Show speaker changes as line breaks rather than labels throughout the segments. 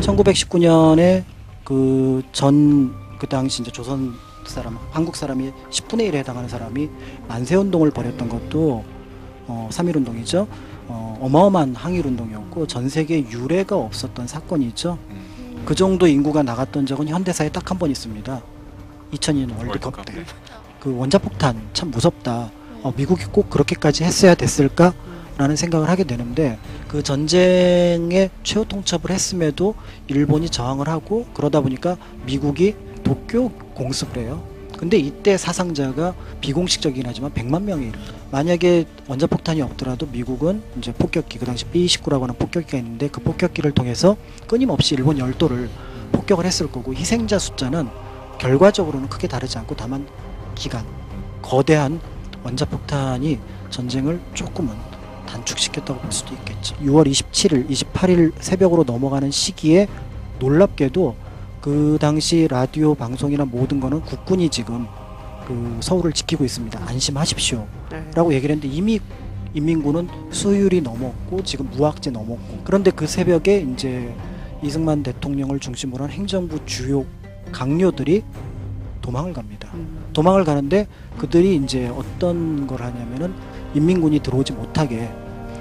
1919년에 그 전 그 당시 이제 조선 사람 한국 사람이 10분의 1에 해당하는 사람이 만세 운동을 벌였던 것도 어, 3.1 운동이죠. 어, 어마어마한 항일 운동이었고 전 세계에 유례가 없었던 사건이죠. 그 정도 인구가 나갔던 적은 현대사에 딱 한 번 있습니다. 2002년 월드컵
월드컵
때.
때.
그 원자폭탄 참 무섭다. 어, 미국이 꼭 그렇게까지 했어야 됐을까? 라는 생각을 하게 되는데 그 전쟁에 최후 통첩을 했음에도 일본이 저항을 하고 그러다 보니까 미국이 도쿄 공습을 해요. 근데 이때 사상자가 비공식적이긴 하지만 100만 명이 이릅니다. 만약에 원자폭탄이 없더라도 미국은 이제 폭격기 그 당시 B-29라고 하는 폭격기가 있는데 그 폭격기를 통해서 끊임없이 일본 열도를 폭격을 했을 거고 희생자 숫자는 결과적으로는 크게 다르지 않고 다만 기간 거대한 원자폭탄이 전쟁을 조금은 단축시켰다고 볼 수도 있겠죠. 6월 27일, 28일 새벽으로 넘어가는 시기에 놀랍게도 그 당시 라디오 방송이나 모든 거는 국군이 지금 그 서울을 지키고 있습니다. 안심하십시오.
네.
라고 얘기를 했는데 이미 인민군은 수율이 넘었고 지금 무학제 넘었고 그런데 그 새벽에 이제 이승만 대통령을 중심으로 한 행정부 주요 강요들이 도망을 갑니다.
음.
도망을 가는데 그들이 이제 어떤 걸 하냐면은 인민군이 들어오지 못하게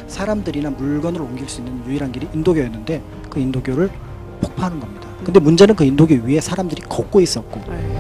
사람들이나 물건을 옮길 수 있는 유일한 길이 인도교였는데 그 인도교를 폭파하는 겁니다. 근데 문제는 그 인도교 위에 사람들이 걷고 있었고
네.